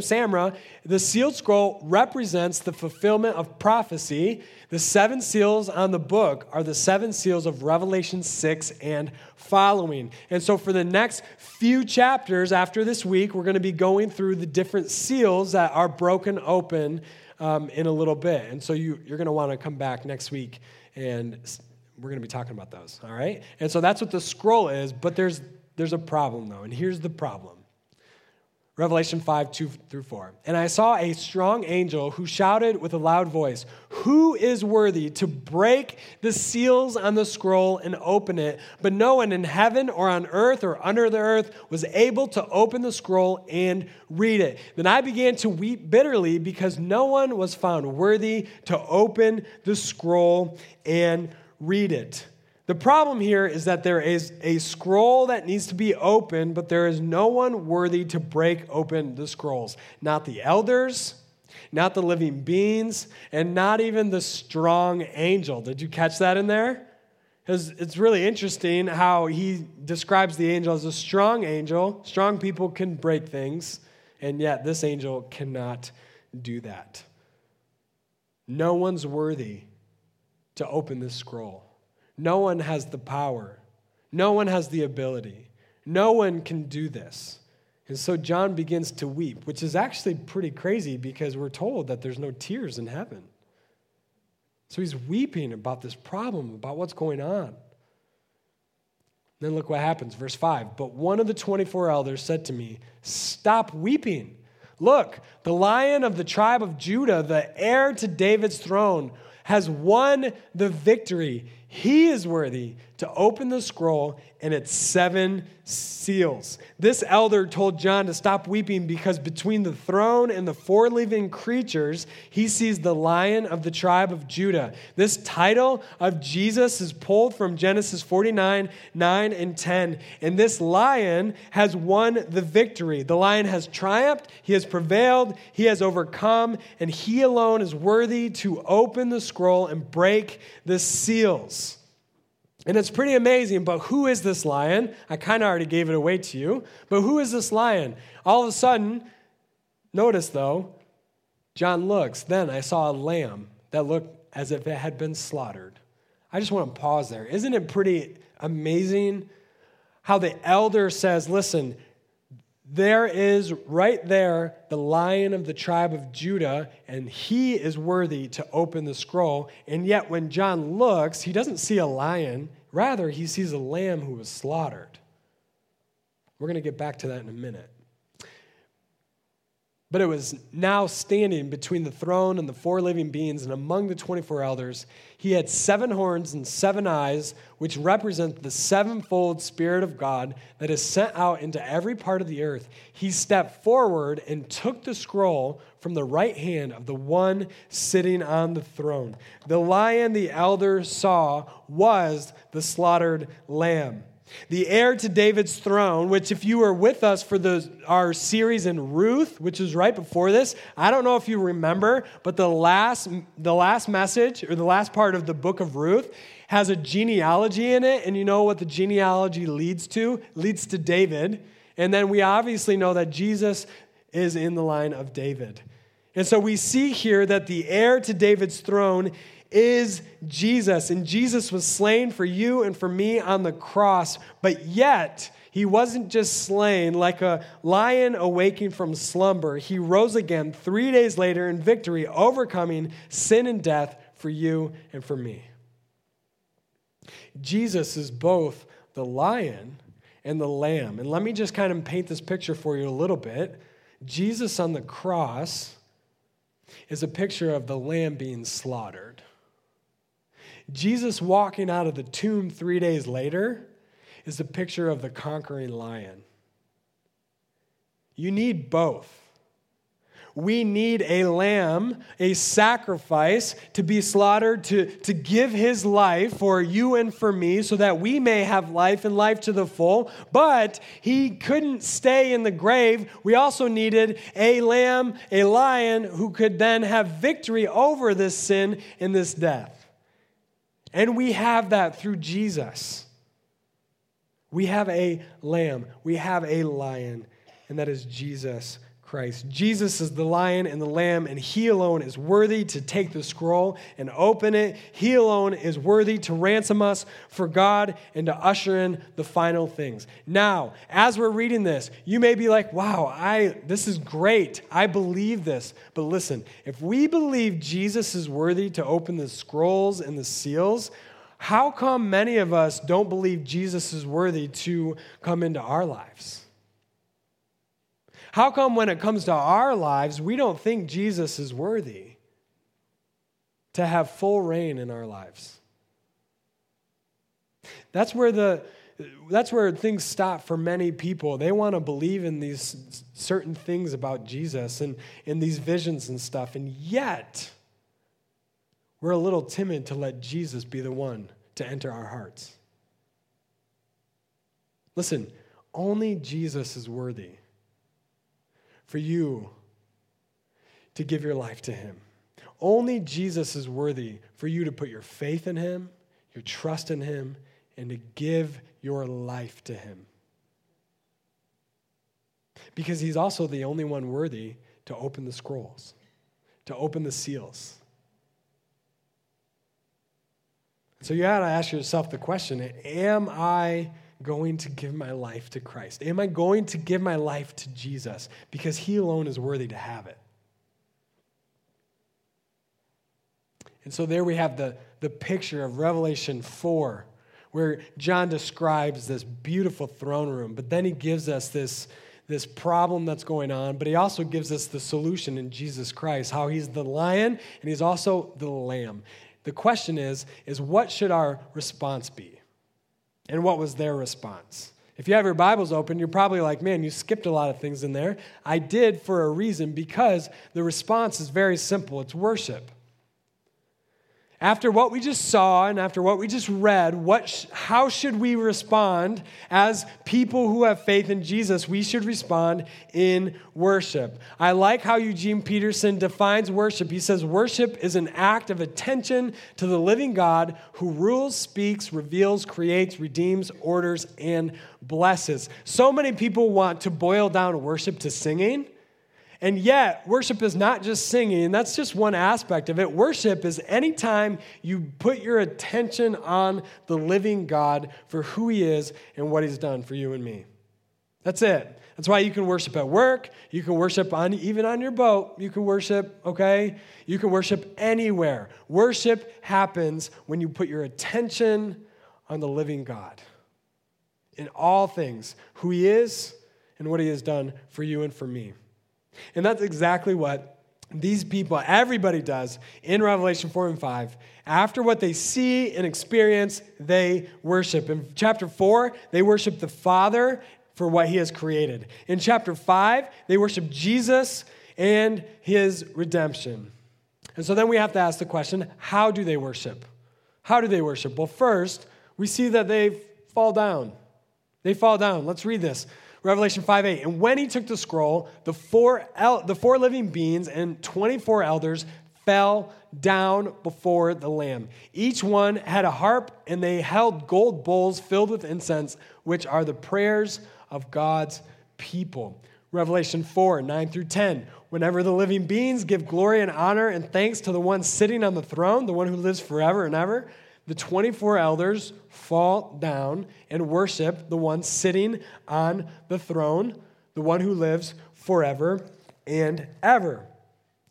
Samra, the sealed scroll represents the fulfillment of prophecy. The seven seals on the book are the seven seals of Revelation 6 and following. And so, for the next few chapters after this week, we're going to be going through the different seals that are broken open um, in a little bit. And so, you, you're going to want to come back next week and we're going to be talking about those, all right? And so, that's what the scroll is, but there's, there's a problem, though. And here's the problem Revelation 5, 2 through 4. And I saw a strong angel who shouted with a loud voice, Who is worthy to break the seals on the scroll and open it? But no one in heaven or on earth or under the earth was able to open the scroll and read it. Then I began to weep bitterly because no one was found worthy to open the scroll and read it. The problem here is that there is a scroll that needs to be opened, but there is no one worthy to break open the scrolls. Not the elders, not the living beings, and not even the strong angel. Did you catch that in there? Because it's really interesting how he describes the angel as a strong angel. Strong people can break things, and yet this angel cannot do that. No one's worthy to open this scroll. No one has the power, no one has the ability, no one can do this. And so John begins to weep, which is actually pretty crazy because we're told that there's no tears in heaven. So he's weeping about this problem, about what's going on. Then look what happens, verse 5. But one of the 24 elders said to me, Stop weeping. Look, the lion of the tribe of Judah, the heir to David's throne, has won the victory. He is worthy to open the scroll and its seven seals. This elder told John to stop weeping because between the throne and the four living creatures, he sees the lion of the tribe of Judah. This title of Jesus is pulled from Genesis 49, 9, and 10. And this lion has won the victory. The lion has triumphed, he has prevailed, he has overcome, and he alone is worthy to open the scroll and break the seals. And it's pretty amazing, but who is this lion? I kind of already gave it away to you, but who is this lion? All of a sudden, notice though, John looks, then I saw a lamb that looked as if it had been slaughtered. I just want to pause there. Isn't it pretty amazing how the elder says, listen, there is right there the lion of the tribe of Judah, and he is worthy to open the scroll. And yet, when John looks, he doesn't see a lion, rather, he sees a lamb who was slaughtered. We're going to get back to that in a minute. But it was now standing between the throne and the four living beings, and among the 24 elders, he had seven horns and seven eyes, which represent the sevenfold Spirit of God that is sent out into every part of the earth. He stepped forward and took the scroll from the right hand of the one sitting on the throne. The lion the elder saw was the slaughtered lamb. The heir to David's throne, which, if you were with us for the, our series in Ruth, which is right before this, I don't know if you remember, but the last, the last message or the last part of the book of Ruth has a genealogy in it. And you know what the genealogy leads to? Leads to David. And then we obviously know that Jesus is in the line of David. And so we see here that the heir to David's throne is Jesus. And Jesus was slain for you and for me on the cross. But yet, he wasn't just slain like a lion awaking from slumber. He rose again three days later in victory, overcoming sin and death for you and for me. Jesus is both the lion and the lamb. And let me just kind of paint this picture for you a little bit. Jesus on the cross is a picture of the lamb being slaughtered. Jesus walking out of the tomb three days later is a picture of the conquering lion. You need both. We need a lamb, a sacrifice to be slaughtered, to, to give his life for you and for me, so that we may have life and life to the full. But he couldn't stay in the grave. We also needed a lamb, a lion, who could then have victory over this sin and this death. And we have that through Jesus. We have a lamb, we have a lion, and that is Jesus Christ. Jesus is the lion and the lamb, and he alone is worthy to take the scroll and open it. He alone is worthy to ransom us for God and to usher in the final things. Now, as we're reading this, you may be like, wow, I, this is great. I believe this. But listen, if we believe Jesus is worthy to open the scrolls and the seals, how come many of us don't believe Jesus is worthy to come into our lives? How come when it comes to our lives, we don't think Jesus is worthy to have full reign in our lives? That's where the that's where things stop for many people. They want to believe in these certain things about Jesus and in these visions and stuff, and yet we're a little timid to let Jesus be the one to enter our hearts. Listen, only Jesus is worthy for you to give your life to Him. Only Jesus is worthy for you to put your faith in Him, your trust in Him, and to give your life to Him. Because He's also the only one worthy to open the scrolls, to open the seals. So you got to ask yourself the question Am I going to give my life to Christ? Am I going to give my life to Jesus because he alone is worthy to have it? And so there we have the, the picture of Revelation 4, where John describes this beautiful throne room, but then he gives us this, this problem that's going on, but he also gives us the solution in Jesus Christ, how he's the lion and he's also the lamb. The question is, is what should our response be? And what was their response? If you have your Bibles open, you're probably like, man, you skipped a lot of things in there. I did for a reason because the response is very simple it's worship. After what we just saw and after what we just read, what sh- how should we respond as people who have faith in Jesus? We should respond in worship. I like how Eugene Peterson defines worship. He says, Worship is an act of attention to the living God who rules, speaks, reveals, creates, redeems, orders, and blesses. So many people want to boil down worship to singing. And yet, worship is not just singing, and that's just one aspect of it. Worship is anytime you put your attention on the living God for who He is and what He's done for you and me. That's it. That's why you can worship at work. You can worship on even on your boat. You can worship, okay? You can worship anywhere. Worship happens when you put your attention on the living God in all things, who He is and what He has done for you and for me. And that's exactly what these people, everybody does in Revelation 4 and 5. After what they see and experience, they worship. In chapter 4, they worship the Father for what he has created. In chapter 5, they worship Jesus and his redemption. And so then we have to ask the question how do they worship? How do they worship? Well, first, we see that they fall down. They fall down. Let's read this. Revelation 5 8. And when he took the scroll, the four, el- the four living beings and 24 elders fell down before the Lamb. Each one had a harp, and they held gold bowls filled with incense, which are the prayers of God's people. Revelation 4 9 through 10. Whenever the living beings give glory and honor and thanks to the one sitting on the throne, the one who lives forever and ever, the 24 elders fall down and worship the one sitting on the throne, the one who lives forever and ever.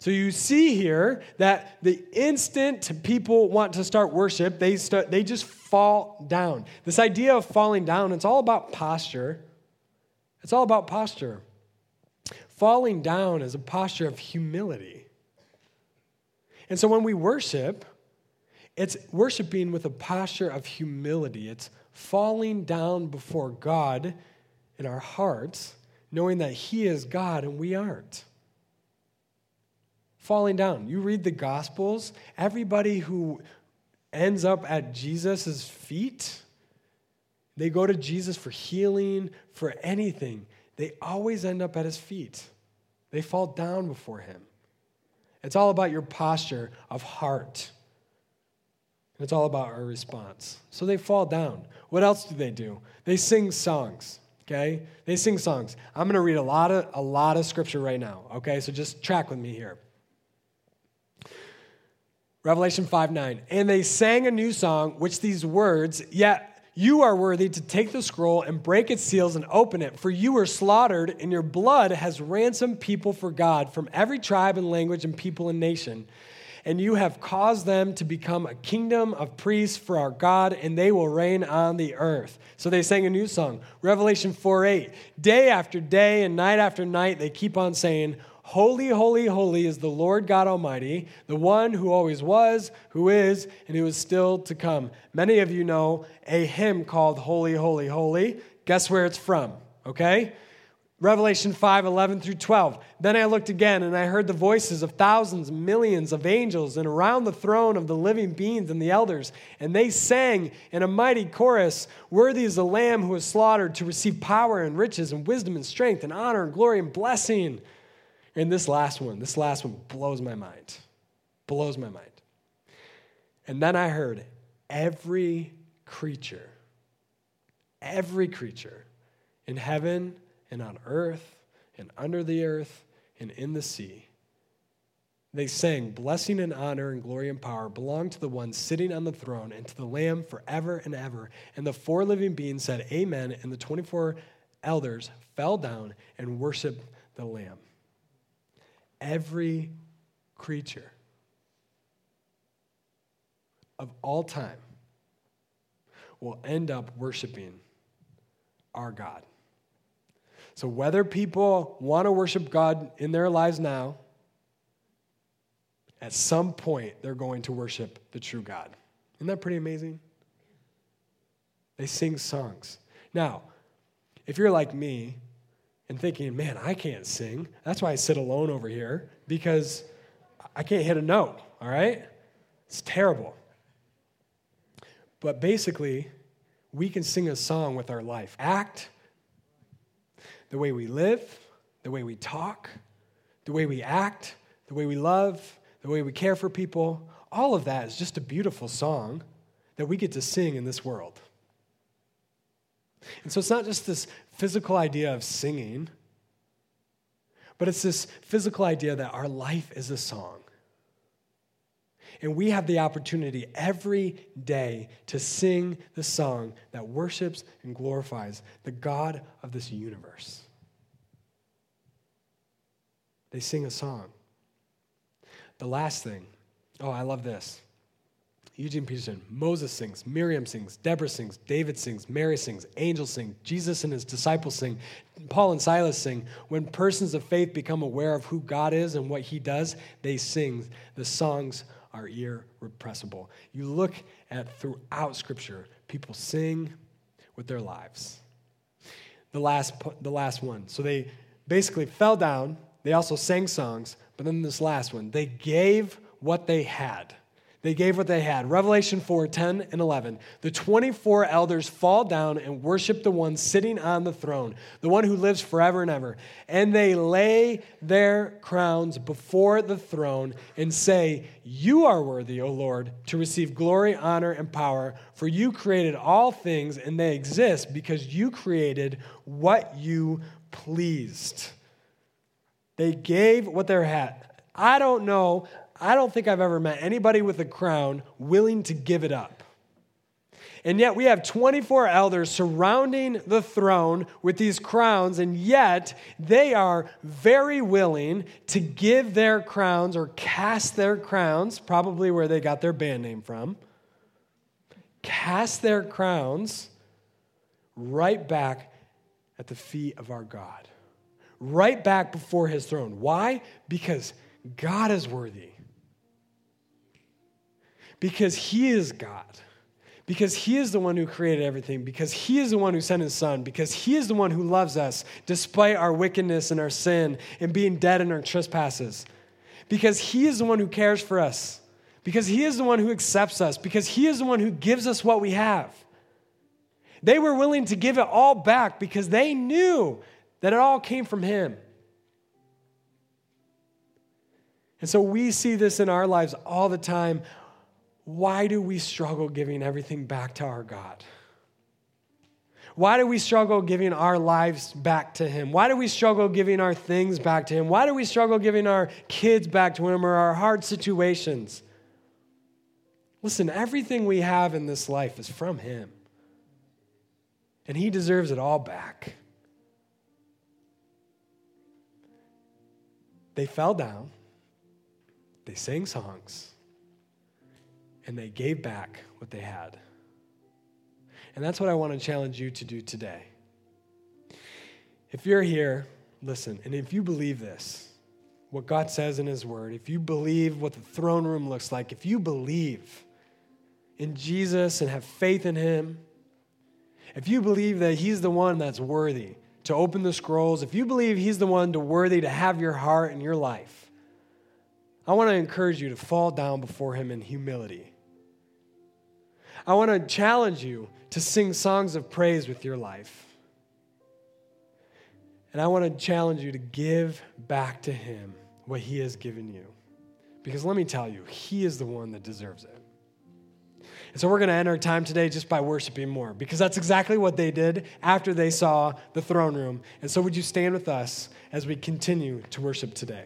So you see here that the instant people want to start worship, they start they just fall down. This idea of falling down, it's all about posture. It's all about posture. Falling down is a posture of humility. And so when we worship, it's worshiping with a posture of humility. It's falling down before God in our hearts, knowing that He is God and we aren't. Falling down. You read the Gospels, everybody who ends up at Jesus' feet, they go to Jesus for healing, for anything. They always end up at His feet. They fall down before Him. It's all about your posture of heart. It's all about our response. So they fall down. What else do they do? They sing songs. Okay? They sing songs. I'm going to read a lot of a lot of scripture right now, okay? So just track with me here. Revelation 5 9. And they sang a new song, which these words, yet you are worthy to take the scroll and break its seals and open it, for you were slaughtered, and your blood has ransomed people for God from every tribe and language and people and nation. And you have caused them to become a kingdom of priests for our God, and they will reign on the earth. So they sang a new song, Revelation 4 8. Day after day and night after night, they keep on saying, Holy, holy, holy is the Lord God Almighty, the one who always was, who is, and who is still to come. Many of you know a hymn called Holy, Holy, Holy. Guess where it's from, okay? Revelation 5 11 through 12. Then I looked again, and I heard the voices of thousands, millions of angels, and around the throne of the living beings and the elders. And they sang in a mighty chorus Worthy is the Lamb who was slaughtered to receive power and riches and wisdom and strength and honor and glory and blessing. And this last one, this last one blows my mind. Blows my mind. And then I heard every creature, every creature in heaven and on earth and under the earth and in the sea. They sang, Blessing and honor and glory and power belong to the one sitting on the throne and to the Lamb forever and ever. And the four living beings said, Amen. And the 24 elders fell down and worshiped the Lamb every creature of all time will end up worshiping our God. So, whether people want to worship God in their lives now, at some point they're going to worship the true God. Isn't that pretty amazing? They sing songs. Now, if you're like me, and thinking, man, I can't sing. That's why I sit alone over here because I can't hit a note, all right? It's terrible. But basically, we can sing a song with our life. Act, the way we live, the way we talk, the way we act, the way we love, the way we care for people. All of that is just a beautiful song that we get to sing in this world. And so it's not just this physical idea of singing, but it's this physical idea that our life is a song. And we have the opportunity every day to sing the song that worships and glorifies the God of this universe. They sing a song. The last thing, oh, I love this. Eugene Peterson, Moses sings, Miriam sings, Deborah sings, David sings, Mary sings, angels sing, Jesus and his disciples sing, Paul and Silas sing. When persons of faith become aware of who God is and what he does, they sing. The songs are irrepressible. You look at throughout Scripture, people sing with their lives. The last, the last one. So they basically fell down. They also sang songs, but then this last one, they gave what they had. They gave what they had. Revelation 4 10 and 11. The 24 elders fall down and worship the one sitting on the throne, the one who lives forever and ever. And they lay their crowns before the throne and say, You are worthy, O Lord, to receive glory, honor, and power, for you created all things, and they exist because you created what you pleased. They gave what they had. I don't know I don't think I've ever met anybody with a crown willing to give it up. And yet we have 24 elders surrounding the throne with these crowns, and yet they are very willing to give their crowns or cast their crowns, probably where they got their band name from, cast their crowns right back at the feet of our God, right back before his throne. Why? Because God is worthy because He is God, because He is the one who created everything, because He is the one who sent His Son, because He is the one who loves us despite our wickedness and our sin and being dead in our trespasses, because He is the one who cares for us, because He is the one who accepts us, because He is the one who gives us what we have. They were willing to give it all back because they knew that it all came from Him. And so we see this in our lives all the time why do we struggle giving everything back to our God? Why do we struggle giving our lives back to Him? Why do we struggle giving our things back to Him? Why do we struggle giving our kids back to Him or our hard situations? Listen, everything we have in this life is from Him, and He deserves it all back. They fell down, they sang songs, and they gave back what they had. And that's what I want to challenge you to do today. If you're here, listen, and if you believe this, what God says in His Word, if you believe what the throne room looks like, if you believe in Jesus and have faith in Him, if you believe that He's the one that's worthy to open the scrolls, if you believe He's the one to worthy to have your heart and your life, I want to encourage you to fall down before Him in humility. I want to challenge you to sing songs of praise with your life. And I want to challenge you to give back to Him what He has given you. Because let me tell you, He is the one that deserves it. And so we're going to end our time today just by worshiping more because that's exactly what they did after they saw the throne room. And so would you stand with us as we continue to worship today?